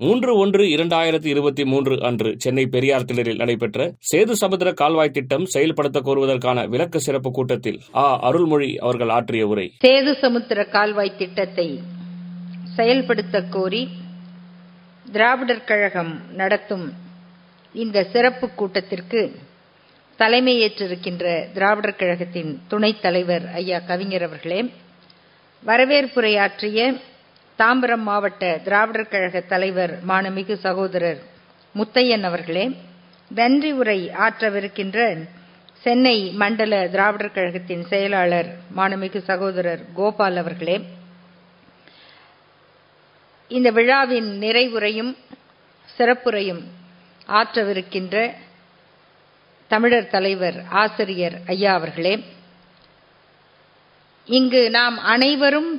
மூன்று ஒன்று இரண்டாயிரத்தி இருபத்தி மூன்று அன்று சென்னை பெரியார் திடலில் நடைபெற்ற சேது சமுத்திர கால்வாய் திட்டம் செயல்படுத்த கோருவதற்கான விளக்க சிறப்பு கூட்டத்தில் ஆ. அருள்மொழி அவர்கள் ஆற்றிய உரை. சேது சமுத்திர கால்வாய் திட்டத்தை செயல்படுத்த கோரி திராவிடர் கழகம் நடத்தும் இந்த சிறப்பு கூட்டத்திற்கு தலைமையேற்றிருக்கின்ற திராவிடர் கழகத்தின் துணைத் தலைவர் ஐயா கவிஞர் அவர்களே வரவேற்புரையாற்றிய தாம்பரம் மாவட்ட திராவிடர் கழக தலைவர் மாணமிகு சகோதரர் முத்தையன் அவர்களே நன்றி உரை ஆற்றவிருக்கின்ற சென்னை மண்டல திராவிடர் கழகத்தின் செயலாளர் மாணமிகு சகோதரர் கோபால் அவர்களே இந்த விழாவின் நிறைவுரையும் சிறப்புரையும் ஆற்றவிருக்கின்ற தமிழர் தலைவர் ஆசிரியர் ஐயா அவர்களே இங்கு நாம் அனைவரும்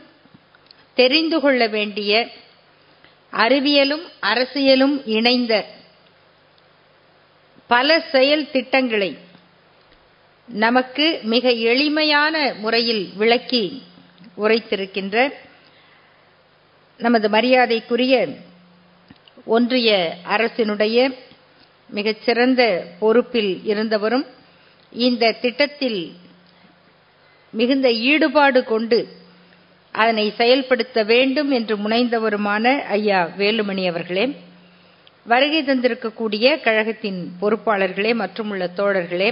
தெரிந்து கொள்ள வேண்டிய அறிவியலும் அரசியலும் இணைந்த பல செயல் திட்டங்களை நமக்கு மிக எளிமையான முறையில் விளக்கி உரைத்திருக்கின்ற நமது மரியாதைக்குரிய ஒன்றிய அரசினுடைய மிகச்சிறந்த பொறுப்பில் இருந்தவரும் இந்த திட்டத்தில் மிகுந்த ஈடுபாடு கொண்டு அதனை செயல்படுத்த வேண்டும் என்று முனைந்தவருமான ஐயா வேலுமணி அவர்களே வருகை தந்திருக்கக்கூடிய கழகத்தின் பொறுப்பாளர்களே மற்றும் உள்ள தோழர்களே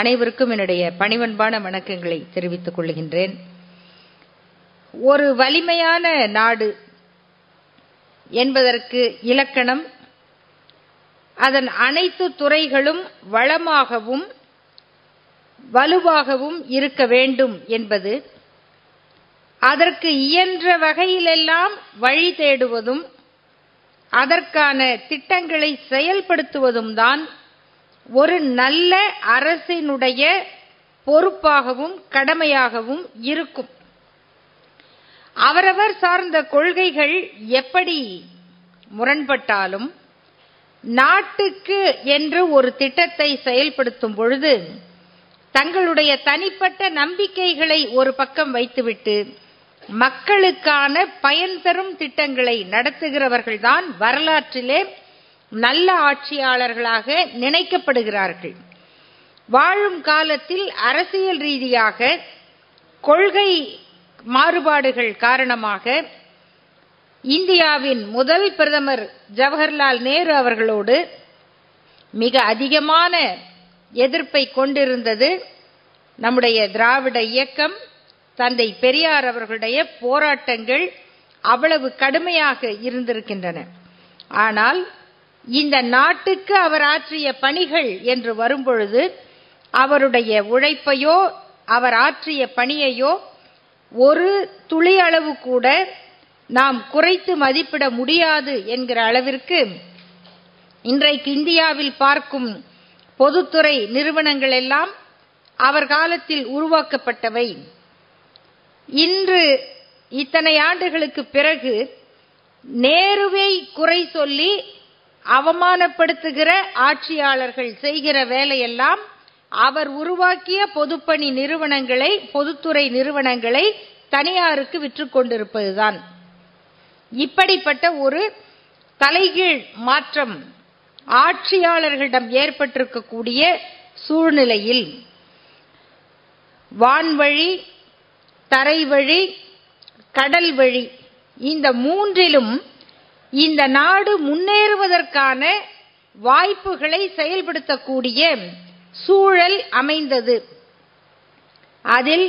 அனைவருக்கும் என்னுடைய பணிவன்பான வணக்கங்களை தெரிவித்துக் கொள்கின்றேன். ஒரு வலிமையான நாடு என்பதற்கு இலக்கணம் அதன் அனைத்து துறைகளும் வளமாகவும் வலுவாகவும் இருக்க வேண்டும் என்பது அதற்கு இயன்ற வகையிலெல்லாம் வழி தேடுவதும் அதற்கான திட்டங்களை செயல்படுத்துவதும் தான் ஒரு நல்ல அரசினுடைய பொறுப்பாகவும் கடமையாகவும் இருக்கும். அவரவர் சார்ந்த கொள்கைகள் எப்படி முரண்பட்டாலும் நாட்டுக்கு என்று ஒரு திட்டத்தை செயல்படுத்தும் பொழுது தங்களுடைய தனிப்பட்ட நம்பிக்கைகளை ஒரு பக்கம் வைத்துவிட்டு மக்களுக்கான பயன் தரும் திட்டங்களை நடத்துகிறவர்கள்தான் வரலாற்றிலே நல்ல ஆட்சியாளர்களாக நினைக்கப்படுகிறார்கள். வாழும் காலத்தில் அரசியல் ரீதியாக கொள்கை மாறுபாடுகள் காரணமாக இந்தியாவின் முதல் பிரதமர் ஜவஹர்லால் நேரு அவர்களோடு மிக அதிகமான எதிர்ப்பை கொண்டிருந்தது நம்முடைய திராவிட இயக்கம் தந்தை பெரியார் அவர்களுடைய போராட்டங்கள் அவ்வளவு கடுமையாக இருந்திருக்கின்றன. ஆனால் இந்த நாட்டுக்கு அவர் ஆற்றிய பணிகள் என்று வரும்பொழுது அவருடைய உழைப்பையோ அவர் ஆற்றிய பணியையோ ஒரு துளி அளவு கூட நாம் குறைத்து மதிப்பிட முடியாது என்கிற அளவிற்கு இன்றைக்கு இந்தியாவில் பார்க்கும் பொதுத்துறை நிறுவனங்கள் எல்லாம் அவர் காலத்தில் உருவாக்கப்பட்டவை. இன்று இத்தனை ஆண்டுகளுக்கு பிறகு நேருவை குறை சொல்லி அவமானப்படுத்துகிற ஆட்சியாளர்கள் செய்கிற வேலையெல்லாம் அவர் உருவாக்கிய பொதுப்பணி நிறுவனங்களை பொதுத்துறை நிறுவனங்களை தனியாருக்கு விற்று கொண்டிருப்பதுதான். இப்படிப்பட்ட ஒரு தலைகீழ் மாற்றம் ஆட்சியாளர்களிடம் ஏற்பட்டிருக்கக்கூடிய சூழ்நிலையில் வான்வழி தரைவழி கடல் வழி இந்த மூன்றிலும் இந்த நாடு முன்னேறுவதற்கான வாய்ப்புகளை செயல்படுத்தக்கூடிய சூழல் அமைந்தது. அதில்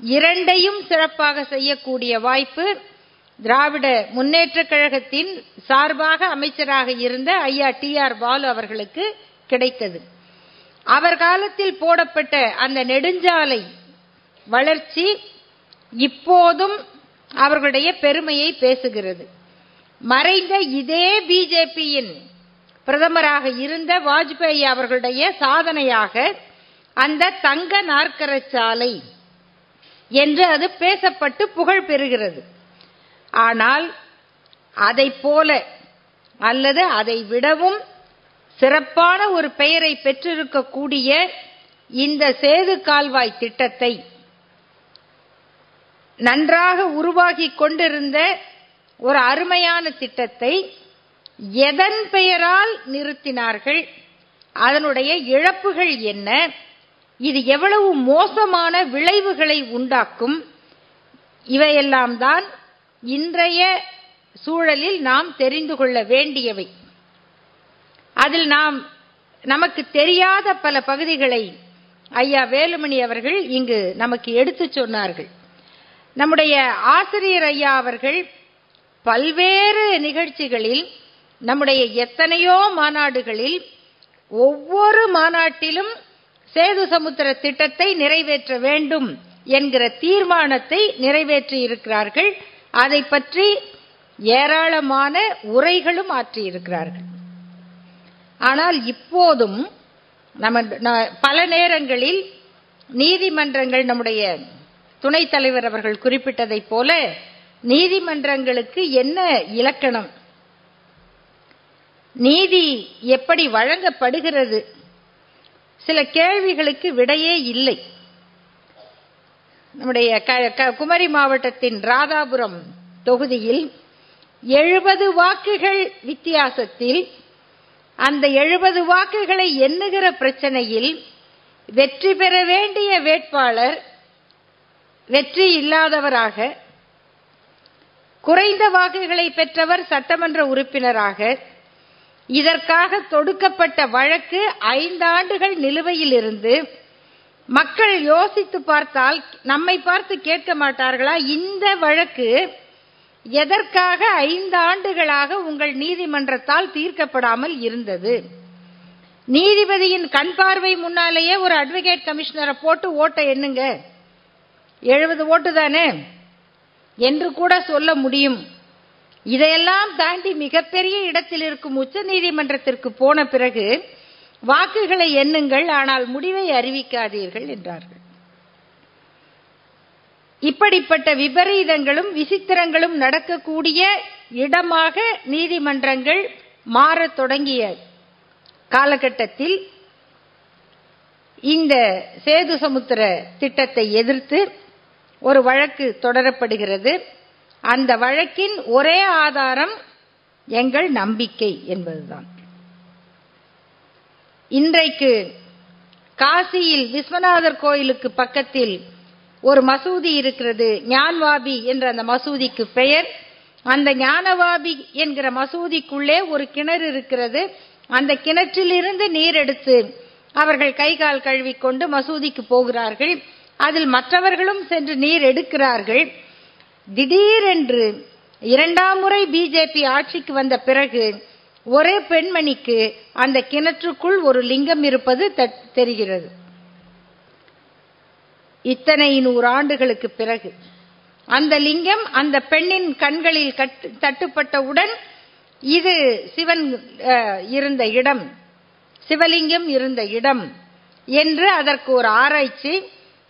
இரண்டையும் சிறப்பாக செய்யக்கூடிய வாய்ப்பு திராவிட முன்னேற்ற கழகத்தின் சார்பாக அமைச்சராக இருந்த ஐயா டி ஆர் பாலு அவர்களுக்கு கிடைத்தது. அவர் காலத்தில் போடப்பட்ட அந்த நெடுஞ்சாலை வளர்ச்சி இப்போதும் அவர்களுடைய பெருமையை பேசுகிறது. மறைந்த இதே பிஜேபியின் பிரதமராக இருந்த வாஜ்பேயி அவர்களுடைய சாதனையாக அந்த தங்க நாற்கர சாலை என்று அது பேசப்பட்டு புகழ் பெறுகிறது. ஆனால் அதை போல அல்லது அதை விடவும் சிறப்பான ஒரு பெயரை பெற்றிருக்கக்கூடிய இந்த சேது கால்வாய் திட்டத்தை நன்றாக உருவாகி கொண்டிருந்த ஒரு அருமையான திட்டத்தை எதன் பெயரால் நிறுத்தினார்கள்? அதனுடைய இழப்புகள் என்ன? இது எவ்வளவு மோசமான விளைவுகளை உண்டாக்கும்? இவையெல்லாம் தான் இன்றைய சூழலில் நாம் தெரிந்து கொள்ள வேண்டியவை. அதில் நாம் நமக்கு தெரியாத பல பகுதிகளை ஐயா வேலுமணி அவர்கள் இங்கு நமக்கு எடுத்துச் சொன்னார்கள். நம்முடைய ஆசிரியர் ஐயா அவர்கள் பல்வேறு நிகழ்ச்சிகளில் நம்முடைய எத்தனையோ மாநாடுகளில் ஒவ்வொரு மாநாட்டிலும் சேது சமுத்திர திட்டத்தை நிறைவேற்ற வேண்டும் என்கிற தீர்மானத்தை நிறைவேற்றி இருக்கிறார்கள். அதை பற்றி ஏராளமான உரைகளும் ஆற்றியிருக்கிறார்கள் ஆனால் இப்போதும் நம்ம பல நேரங்களில் நீதிமன்றங்கள் நம்முடைய துணைத் தலைவர் அவர்கள் குறிப்பிட்டதைப் போல நீதிமன்றங்களுக்கு என்ன இலக்கணம்? நீதி எப்படி வழங்கப்படுகிறது? சில கேள்விகளுக்கு விடையே இல்லை. நம்முடைய குமரி மாவட்டத்தின் ராதாபுரம் தொகுதியில் எழுபது வாக்குகள் வித்தியாசத்தில் அந்த எழுபது வாக்குகளை எண்ணுகிற பிரச்சனையில் வெற்றி பெற வேண்டிய வேட்பாளர் வெற்றி இல்லாதவராக குறைந்த வாக்குகளை பெற்றவர் சட்டமன்ற உறுப்பினராக இதற்காக தொடுக்கப்பட்ட வழக்கு ஐந்தாண்டுகள் நிலுவையில் இருந்து மக்கள் யோசித்து பார்த்தால் நம்மை பார்த்து கேட்க மாட்டார்களா? இந்த வழக்கு எதற்காக ஐந்து ஆண்டுகளாக உங்கள் நீதிமன்றத்தால் தீர்க்கப்படாமல் இருந்தது? நீதிபதியின் கண் பார்வை முன்னாலேயே ஒரு அட்வொகேட் கமிஷனரை போட்டு ஓட்ட எண்ணுங்க. எழுபது ஓட்டு தானே? என்று கூட சொல்ல முடியும். இதையெல்லாம் தாண்டி மிகப்பெரிய இடத்தில் இருக்கும் உச்ச நீதிமன்றத்திற்கு போன பிறகு வாக்குகளை எண்ணுங்கள் ஆனால் முடிவை அறிவிக்காதீர்கள் என்றார்கள். இப்படிப்பட்ட விபரீதங்களும் விசித்திரங்களும் நடக்கக்கூடிய இடமாக நீதிமன்றங்கள் மாறத் தொடங்கிய காலகட்டத்தில் இந்த சேது சமுத்திர திட்டத்தை எதிர்த்து ஒரு வழக்கு தொடரப்படுகிறது. அந்த வழக்கின் ஒரே ஆதாரம் எங்கள் நம்பிக்கை என்பதுதான். இன்றைக்கு காசியில் விஸ்வநாதர் கோயிலுக்கு பக்கத்தில் ஒரு மசூதி இருக்கிறது. ஞான்வாபி என்ற அந்த மசூதிக்கு பெயர். அந்த ஞானவாபி என்கிற மசூதிக்குள்ளே ஒரு கிணறு இருக்கிறது. அந்த கிணற்றிலிருந்து நீர் எடுத்து அவர்கள் கை கால் கழுவிக்கொண்டு மசூதிக்கு போகிறார்கள். அதில் மற்றவர்களும் சென்று நீர் எடுக்கிறார்கள். திடீரென்று இரண்டாம் முறை பிஜேபி ஆட்சிக்கு வந்த பிறகு ஒரே பெண்மணிக்கு அந்த கிணற்றுக்குள் ஒரு லிங்கம் இருப்பது தெரிகிறது. இத்தனை நூறு ஆண்டுகளுக்கு பிறகு அந்த லிங்கம் அந்த பெண்ணின் கண்களில் தட்டுப்பட்டவுடன் இது சிவன் இருந்த இடம் சிவலிங்கம் இருந்த இடம் என்று அதற்கு ஒரு ஆராய்ச்சி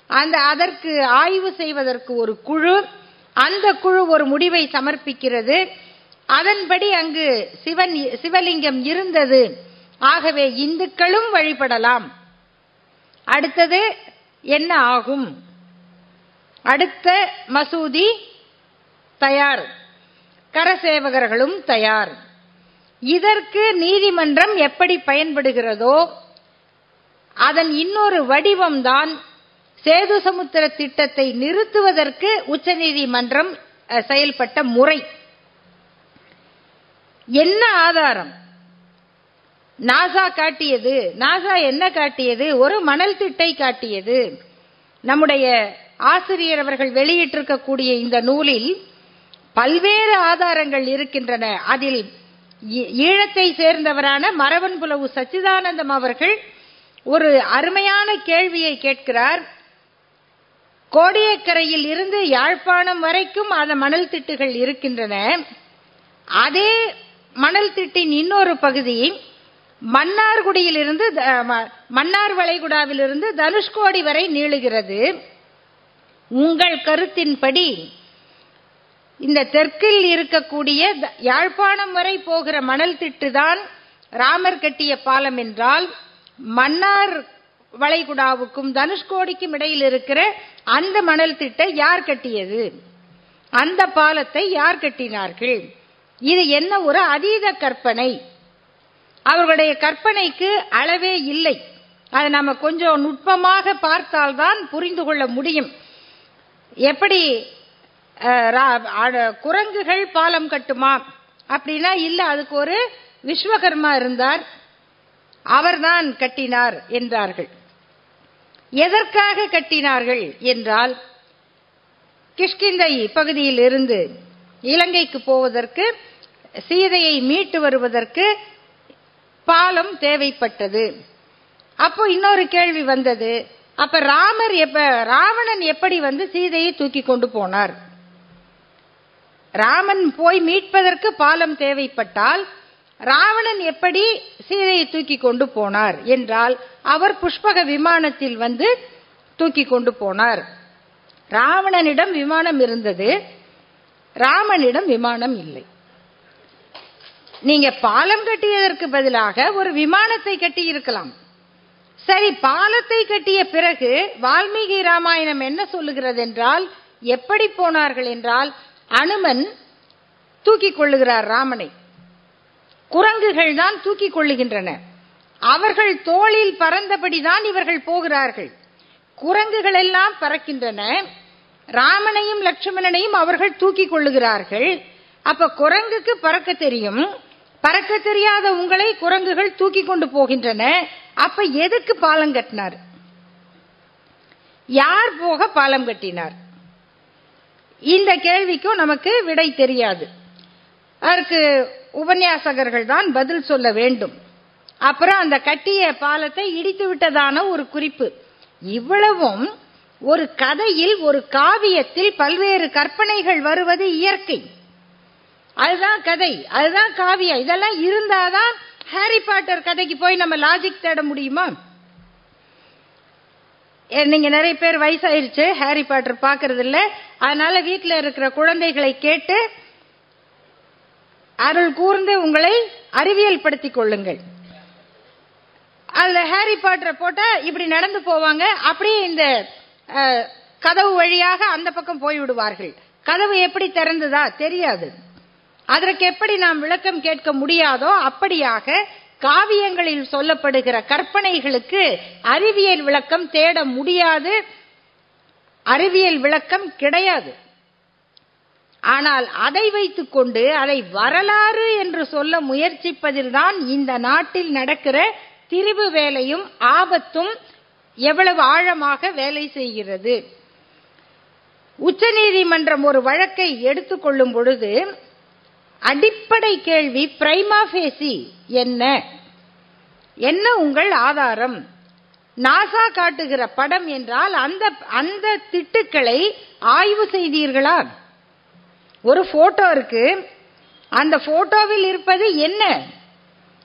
அந்த அதற்கு ஆய்வு செய்வதற்கு ஒரு குழு அந்த குழு ஒரு முடிவை சமர்ப்பிக்கிறது. அதன்படி அங்கு சிவன் சிவலிங்கம் இருந்தது. ஆகவே இந்துக்களும் வழிபடலாம். அடுத்தது என்ன ஆகும்? அடுத்த மசூதி தயார். கரசேவகர்களும் தயார். இதற்கு நீதிமன்றம் எப்படி பயன்படுகிறதோ அதன் இன்னொரு வடிவம்தான் சேது சமுத்திர திட்டத்தை நிறுத்துவதற்கு உச்சநீதிமன்றம் செயல்பட்ட முறை. என்ன ஆதாரம்? நாசா காட்டியது. நாசா என்ன காட்டியது? ஒரு மணல் திட்டை காட்டியது. நம்முடைய ஆசிரியர் அவர்கள் வெளியிட்டிருக்கக்கூடிய இந்த நூலில் பல்வேறு ஆதாரங்கள் இருக்கின்றன. அதில் ஈழத்தை சேர்ந்தவரான மரவன் புலவு சச்சிதானந்தம் அவர்கள் ஒரு அருமையான கேள்வியை கேட்கிறார். கோடியக்கரையில் இருந்து யாழ்ப்பாணம் வரைக்கும் அந்த மணல் திட்டுகள் இருக்கின்றன. அதே மணல் திட்டின் இன்னொரு பகுதி மன்னார்குடியிலிருந்து மன்னார் வளைகுடாவிலிருந்து தனுஷ்கோடி வரை நீளுகிறது. உங்கள் கருத்தின்படி இந்த தெற்கில் இருக்கக்கூடிய யாழ்ப்பாணம் வரை போகிற மணல் திட்டுதான் ராமர் கட்டிய பாலம் என்றால் மன்னார் வளைகுடாவுக்கும் தனுஷ்கோடிக்கும் இடையில் இருக்கிற அந்த மணல் திட்டை யார் கட்டியது? அந்த பாலத்தை யார் கட்டினார்கள்? இது என்ன ஒரு அதீத கற்பனை? அவர்களுடைய கற்பனைக்கு அளவே இல்லை. அதை நம்ம கொஞ்சம் நுட்பமாக பார்த்தால்தான் புரிந்து கொள்ள முடியும். எப்படி குரங்குகள் பாலம் கட்டுமா? அப்படின்னா இல்லை அதுக்கு ஒரு விஸ்வகர்மா இருந்தார். அவர்தான் கட்டினார் என்றார்கள். எதற்காக கட்டினார்கள் என்றால் கிஷ்கிந்தை பகுதியில் இருந்து இலங்கைக்கு போவதற்கு சீதையை மீட்டு வருவதற்கு பாலம் தேவைப்பட்டது. அப்போ இன்னொரு கேள்வி வந்தது. அப்ப ராமர் எப்ப ராவணன் எப்படி வந்து சீதையை தூக்கி கொண்டு போனார்? ராமன் போய் மீட்பதற்கு பாலம் தேவைப்பட்டால் ராவணன் எப்படி சீதையை தூக்கி கொண்டு போனார் என்றால் அவர் புஷ்பக விமானத்தில் வந்து தூக்கி கொண்டு போனார். ராவணனிடம் விமானம் இருந்தது. ராமனிடம் விமானம் இல்லை. நீங்க பாலம் கட்டியதற்கு பதிலாக ஒரு விமானத்தை கட்டி இருக்கலாம் சரி பாலத்தை கட்டிய பிறகு வால்மீகி ராமாயணம் என்ன சொல்லுகிறது என்றால் எப்படி போனார்கள் என்றால் அனுமன் தூக்கிக் கொள்ளுகிறார் ராமனை. குரங்குகள் தான் தூக்கிக் கொள்ளுகின்றன. அவர்கள் தோளில் பறந்தபடிதான் இவர்கள் போகிறார்கள். குரங்குகள் எல்லாம் பறக்கின்றன. ராமனையும் லட்சுமணனையும் அவர்கள் தூக்கிக் கொள்ளுகிறார்கள். அப்ப குரங்குக்கு பறக்க தெரியும். பறக்க தெரியாத உங்களை குரங்குகள் தூக்கி கொண்டு போகின்றன. அப்ப எதுக்கு பாலம் கட்டினார்? யார் போக பாலம் கட்டினார்? இந்த கேள்விக்கும் நமக்கு விடை தெரியாது. அதற்கு உபன்யாசகர்கள் தான் பதில் சொல்ல வேண்டும். அப்புறம் அந்த கட்டிய பாலத்தை இடித்து விட்டதான ஒரு குறிப்பு. இவ்வளவும் ஒரு கதையில் ஒரு காவியத்தில் பல்வேறு கற்பனைகள் வருவது இயற்கை. அதுதான் கதை அதுதான் காவியம். இதெல்லாம் இருந்தாதான் ஹாரி பாட்டர் கதைக்கு போய் நம்ம லாஜிக் தேட முடியுமா? நீங்க நிறைய பேர் வயசாயிருச்சு ஹாரி பாட்டர் பாக்குறது இல்ல அதனால வீட்டில் இருக்கிற குழந்தைகளை கேட்டு அருள் கூர்ந்து உங்களை அறிவியல் படுத்திக் கொள்ளுங்கள். அதுல ஹாரி பாட்டரை போட்டா இப்படி நடந்து போவாங்க. அப்படியே இந்த கதவு வழியாக அந்த பக்கம் போய் விடுவார்கள். கதவு எப்படி திறந்ததா? தெரியாது. அதற்கு எப்படி நாம் விளக்கம் கேட்க முடியாதோ அப்படியாக காவியங்களில் சொல்லப்படுகிற கற்பனைகளுக்கு அறிவியல் விளக்கம் தேட முடியாது. அறிவியல் விளக்கம் கிடையாது. ஆனால் அதை வைத்துக்கொண்டு அதை வரலாறு என்று சொல்ல முயற்சிப்பதில்தான் இந்த நாட்டில் நடக்கிற திரிவு வேலையும் ஆபத்தும் எவ்வளவு ஆழமாக வேலை செய்கிறது. உச்சநீதிமன்றம் ஒரு வழக்கை எடுத்துக்கொள்ளும் பொழுது அடிப்படை கேள்வி பிரைமா ஃபேசி என்ன? என்ன உங்கள் ஆதாரம்? நாசா காட்டுகிற படம் என்றால் அந்த அந்த திட்டுக்களை ஆய்வு செய்தீர்களா? ஒரு போட்டோ இருக்கு. அந்த போட்டோவில் இருப்பது என்ன?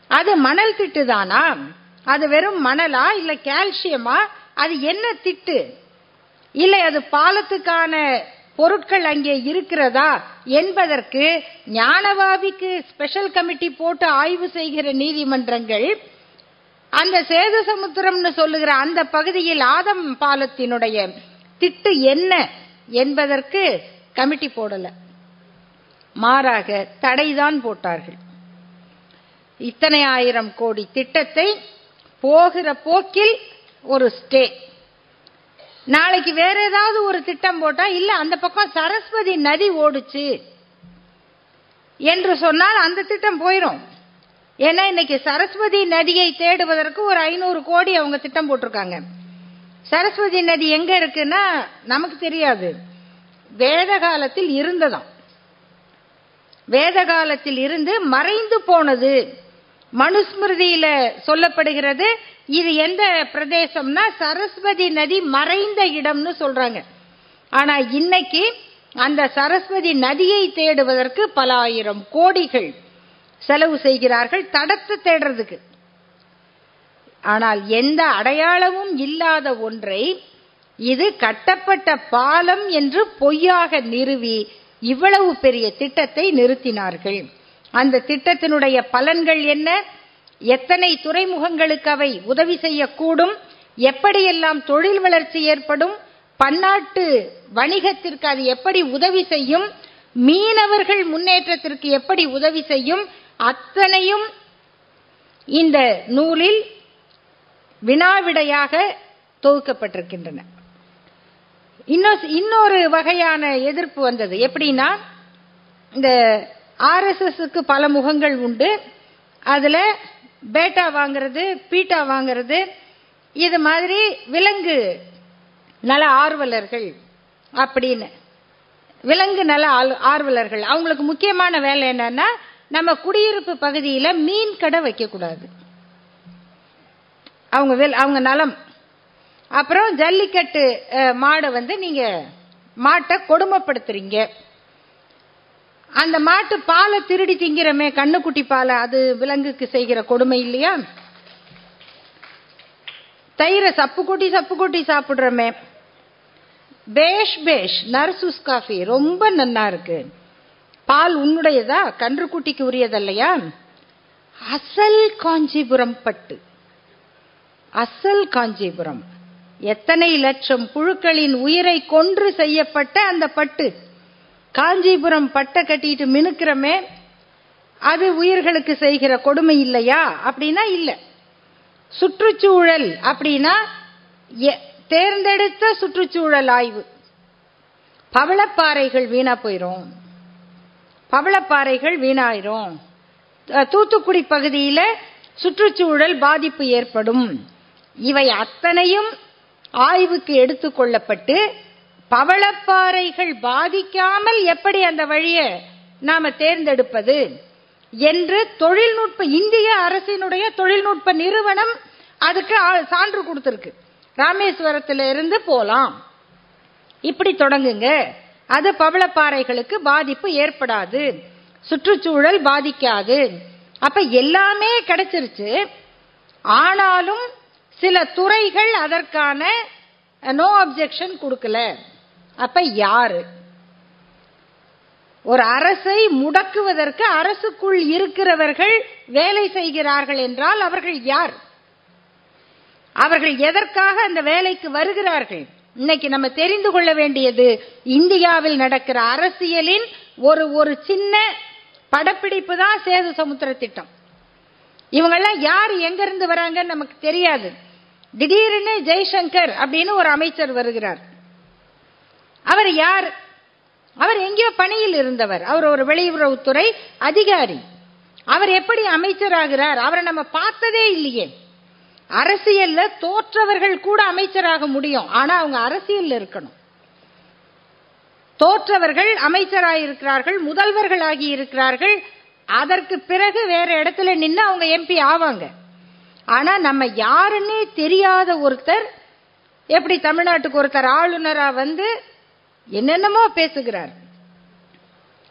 அது மணல் திட்டு தானா? அது வெறும் மணலா? இல்ல கால்சியமா அது என்ன திட்டு? இல்லை அது பாலத்துக்கான பொருட்கள் அங்கே இருக்கிறதா? என்பதற்கு ஞானவாபிக்கு ஸ்பெஷல் கமிட்டி போட்டு ஆய்வு செய்கிற நீதிமன்றங்கள் அந்த சேது சமுத்திரம்னு சொல்லுகிற அந்த பகுதியில் ஆதம் பாலத்தினுடைய திட்டு என்ன என்பதற்கு கமிட்டி போடலை. மாறாக தடைதான் போட்டார்கள். இத்தனை ஆயிரம் கோடி திட்டத்தை போகிற போக்கில் ஒரு ஸ்டே. நாளைக்கு வேற ஏதாவது ஒரு திட்டம் போட்டா இல்ல அந்த பக்கம் சரஸ்வதி நதி ஓடுச்சு என்று சொன்னால் அந்த திட்டம் போயிடும் ஏன்னா இன்னைக்கு சரஸ்வதி நதியை தேடுவதற்கு ஒரு ஐநூறு கோடி அவங்க திட்டம் போட்டிருக்காங்க. சரஸ்வதி நதி எங்க இருக்குன்னா நமக்கு தெரியாது. வேத காலத்தில் இருந்ததாம். வேத காலத்தில் இருந்து மறைந்து போனது. மனுஸ்மிருதியில சொல்லப்படுகிறது இது எந்த பிரதேசம்னா சரஸ்வதி நதி மறைந்த இடம்னு சொல்றாங்க. ஆனா இன்னைக்கு அந்த சரஸ்வதி நதியை தேடுவதற்கு பல ஆயிரம் கோடிகள் செலவு செய்கிறார்கள் தடத்தை தேடுறதுக்கு. ஆனால் எந்த அடையாளமும் இல்லாத ஒன்றை இது கட்டப்பட்ட பாலம் என்று பொய்யாக நிறுவி இவ்வளவு பெரிய திட்டத்தை நிறுத்தினார்கள். அந்த திட்டத்தினுடைய பலன்கள் என்ன? எத்தனை துறைமுகங்களுக்கு அவை உதவி செய்யக்கூடும்? எப்படியெல்லாம் தொழில் வளர்ச்சி ஏற்படும்? பன்னாட்டு வணிகத்திற்கு அது எப்படி உதவி செய்யும்? மீனவர்கள் முன்னேற்றத்திற்கு எப்படி உதவி செய்யும்? அத்தனையும் இந்த நூலில் வினாவிடையாக தொகுக்கப்பட்டிருக்கின்றன. இன்னொரு இன்னொரு வகையான எதிர்ப்பு வந்தது. எப்படின்னா இந்த ஆர்எஸ்எஸ்க்கு பல முகங்கள் உண்டு. அதில் பேட்டா வாங்குறது பீட்டா வாங்குறது இது மாதிரி விலங்கு நல ஆர்வலர்கள் அப்படின்னு. விலங்கு நல ஆர்வலர்கள். அவங்களுக்கு முக்கியமான வேலை என்னன்னா நம்ம குடியிருப்பு பகுதியில் மீன் கடை வைக்கக்கூடாது. அவங்க அவங்க நலம் அப்புறம் ஜல்லிக்கட்டு மாடை வந்து நீங்க மாட்டை கொடுமைப்படுத்துறீங்க. அந்த மாட்டு பாலை திருடி திங்கிறமே கண்ணுக்குட்டி பாலை அது விலங்குக்கு செய்கிற கொடுமை இல்லையா? தயிரை சப்பு கூட்டி சப்பு கூட்டி சாப்பிடுறமே. பேஷ் பேஷ் நர்சூஸ் காஃபி ரொம்ப நன்னா இருக்கு. பால் உன்னுடையதா கன்றுக்குட்டிக்கு உரியதல்லையா? அசல் காஞ்சிபுரம் பட்டு. அசல் காஞ்சிபுரம். எத்தனை லட்சம் புழுக்களின் உயிரை கொன்று செய்யப்பட்ட அந்த பட்டு? காஞ்சிபுரம் பட்டை கட்டிட்டு மினுக்கிறமே அது உயிர்களுக்கு செய்கிற கொடுமை இல்லையா? அப்படின்னா இல்லை. சுற்றுச்சூழல் அப்படின்னா தேர்ந்தெடுத்த சுற்றுச்சூழல் ஆய்வு. பவளப்பாறைகள் வீணா போயிரும். பவளப்பாறைகள் வீணாயிரும். தூத்துக்குடி பகுதியில் சுற்றுச்சூழல் பாதிப்பு ஏற்படும். இவை அத்தனையும் ஆய்வுக்கு எடுத்துக்கொள்ளப்பட்டு பவளப்பாறைகள் பாதிக்காமல் எப்படி அந்த வழியை நாம தேர்ந்தெடுப்பது என்று தொழில்நுட்ப இந்திய அரசினுடைய தொழில்நுட்ப நிறுவனம் அதுக்கு சான்று கொடுத்திருக்கு. ராமேஸ்வரத்துல இருந்து போலாம். இப்படி தொடங்குங்க. அது பவளப்பாறைகளுக்கு பாதிப்பு ஏற்படாது. சுற்றுச்சூழல் பாதிக்காது. அப்ப எல்லாமே கிடைச்சிருச்சு. ஆனாலும் சில துறைகள் அதற்கான நோ அப்ஜெக்ஷன் கொடுக்கல. அப்ப யாரு? ஒரு அரசை முடக்குவதற்கு அரசுக்குள் இருக்கிறவர்கள் வேலை செய்கிறார்கள் என்றால் அவர்கள் யார்? அவர்கள் எதற்காக அந்த வேலைக்கு வருகிறார்கள்? இன்னைக்கு நம்ம தெரிந்து கொள்ள வேண்டியது இந்தியாவில் நடக்கிற அரசியலின் ஒரு ஒரு சின்ன படப்பிடிப்பு தான் சேது சமுத்திர திட்டம். இவங்கெல்லாம் யார் எங்கிருந்து வராங்கன்னு நமக்கு தெரியாது. திடீர்னு ஜெய்சங்கர் அப்படின்னு ஒரு அமைச்சர் வருகிறார். அவர் யார்? அவர் எங்கேயோ பணியில் இருந்தவர். அவர் ஒரு வெளியுறவுத்துறை அதிகாரி. அவர் எப்படி அமைச்சராகிறார்? அவரை நம்ம பார்த்ததே இல்லையே. அரசியல்ல தோற்றவர்கள் கூட அமைச்சராக முடியும். ஆனா அவங்க அரசியல் இருக்கணும். தோற்றவர்கள் அமைச்சராயிருக்கிறார்கள் முதல்வர்களாகி இருக்கிறார்கள். அதற்கு பிறகு வேற இடத்துல நின்று அவங்க எம்பி ஆவாங்க. ஆனா நம்ம யாருன்னே தெரியாத ஒருத்தர் எப்படி தமிழ்நாட்டுக்கு ஒருத்தர் ஆளுநரா வந்து என்னென்னமோ பேசுகிறார்.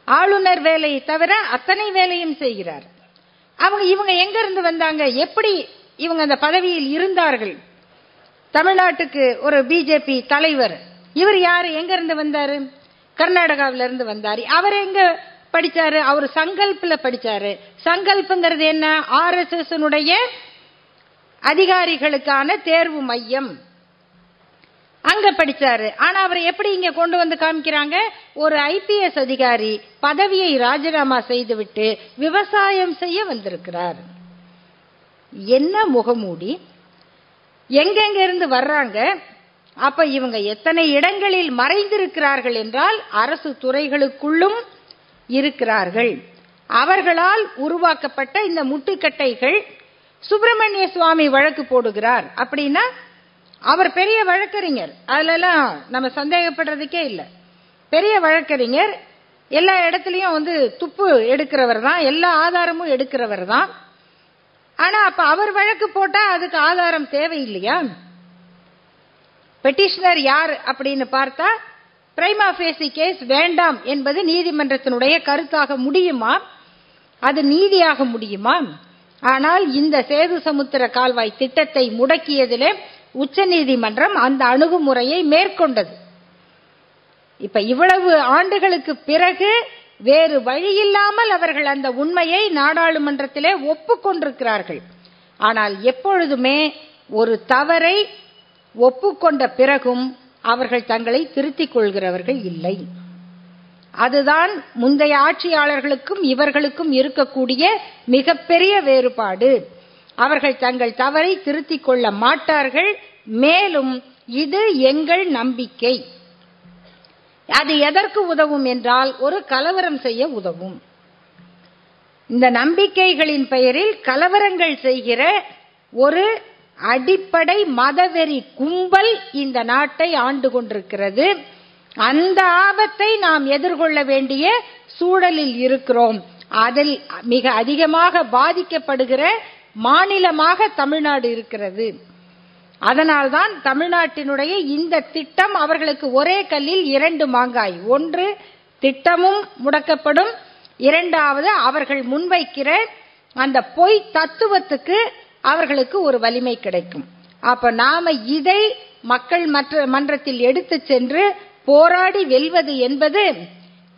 ஆளுநர் வேலையை தவிர அத்தனை வேலையும் செய்கிறார். அவங்க இவங்க எங்க இருந்து வந்தாங்க? எப்படி இவங்க அந்த பதவியில் இருந்தார்கள்? தமிழ்நாட்டுக்கு ஒரு பிஜேபி தலைவர் இவர் யாரு? எங்க இருந்து வந்தாரு? கர்நாடகாவில இருந்து வந்தாரு. அவர் எங்க படிச்சாரு? அவர் சங்கல்பில் படிச்சாரு. சங்கல்புங்கிறது என்ன? ஆர்எஸ்எஸ் அதிகாரிகளுக்கான தேர்வு மையம். அங்க படிச்சாரு. ஆனா அவரை எப்படி இங்க கொண்டு வந்து காமிக்கிறாங்க? ஒரு ஐபிஎஸ் அதிகாரி பதவியை ராஜினாமா செய்துவிட்டு விவசாயம் செய்ய வந்திருக்கிறார். என்ன முகமூடி? எங்கெங்க இருந்து வர்றாங்க? அப்ப இவங்க எத்தனை இடங்களில் மறைந்திருக்கிறார்கள் என்றால் அரசு துறைகளுக்குள்ளும் இருக்கிறார்கள். அவர்களால் உருவாக்கப்பட்ட இந்த முட்டுக்கட்டைகள் சுப்பிரமணிய சுவாமி வழக்கு போடுகிறார். அப்படின்னா அவர் பெரிய வழக்கறிஞர். அதுலலாம் நம்ம சந்தேகப்படுறதுக்கே இல்லை. பெரிய வழக்கறிஞர் எல்லா இடத்துலையும் வந்து துப்பு எடுக்கிறவர் தான் எல்லா ஆதாரமும் எடுக்கிறவர் தான். ஆனா அப்ப அவர் வழக்கு போட்டா அதுக்கு ஆதாரம் தேவை இல்லையா பெட்டிஷனர் யார் அப்படின்னு பார்த்தா பிரைமா ஃபேசி கேஸ் வேண்டாம் என்பது நீதிமன்றத்தினுடைய கருத்தாக முடியுமா? அது நீதியாக முடியுமா? ஆனால் இந்த சேது சமுத்திர கால்வாய் திட்டத்தை முடக்கியதிலே உச்சநீதிமன்றம் அந்த அணுகுமுறையை மேற்கொண்டது. இப்ப இவ்வளவு ஆண்டுகளுக்கு பிறகு வேறு வழியில்லாமல் அவர்கள் அந்த உண்மையை நாடாளுமன்றத்திலே ஒப்புக்கொண்டிருக்கிறார்கள். ஆனால் எப்பொழுதுமே ஒரு தவறை ஒப்புக்கொண்ட பிறகும் அவர்கள் தங்களை திருத்திக் கொள்கிறவர்கள் இல்லை. அதுதான் முந்தைய ஆட்சியாளர்களுக்கும் இவர்களுக்கும் இருக்கக்கூடிய மிகப்பெரிய வேறுபாடு. அவர்கள் தங்கள் தவறை திருத்திக் கொள்ள மாட்டார்கள். மேலும் இது எங்கள் நம்பிக்கை. அது எதற்கு உதவும் என்றால் ஒரு கலவரம் செய்ய உதவும். இந்த நம்பிக்கைகளின் பெயரில் கலவரங்கள் செய்கிற ஒரு அடிப்படை மதவெறி கும்பல் இந்த நாட்டை ஆண்டு கொண்டிருக்கிறது. அந்த ஆபத்தை நாம் எதிர்கொள்ள வேண்டிய சூழலில் இருக்கிறோம். அதில் மிக அதிகமாக பாதிக்கப்படுகிற மாநிலமாக தமிழ்நாடு இருக்கிறது. அதனால்தான் தமிழ்நாட்டினுடைய இந்த திட்டம் அவர்களுக்கு ஒரே கல்லில் இரண்டு மாங்காய். ஒன்று திட்டமும் முடக்கப்படும். இரண்டாவது அவர்கள் முன்வைக்கிற அந்த பொய் தத்துவத்துக்கு அவர்களுக்கு ஒரு வலிமை கிடைக்கும். அப்ப நாம இதை மக்கள் மற்ற மன்றத்தில் எடுத்து சென்று போராடி வெல்வது என்பது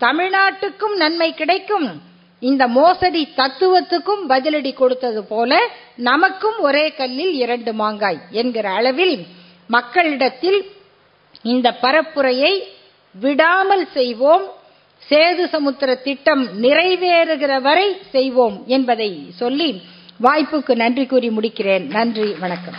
தமிழ்நாட்டுக்கும் நன்மை கிடைக்கும். இந்த மோசடி தத்துவத்துக்கும் பதிலடி கொடுத்தது போல நமக்கும் ஒரே கல்லில் இரண்டு மாங்காய் என்கிற அளவில் மக்களிடத்தில் இந்த பரப்புரையை விடாமல் செய்வோம். சேது சமுத்திர திட்டம் நிறைவேறுகிற வரை செய்வோம் என்பதை சொல்லி வாய்ப்புக்கு நன்றி கூறி முடிக்கிறேன். நன்றி வணக்கம்.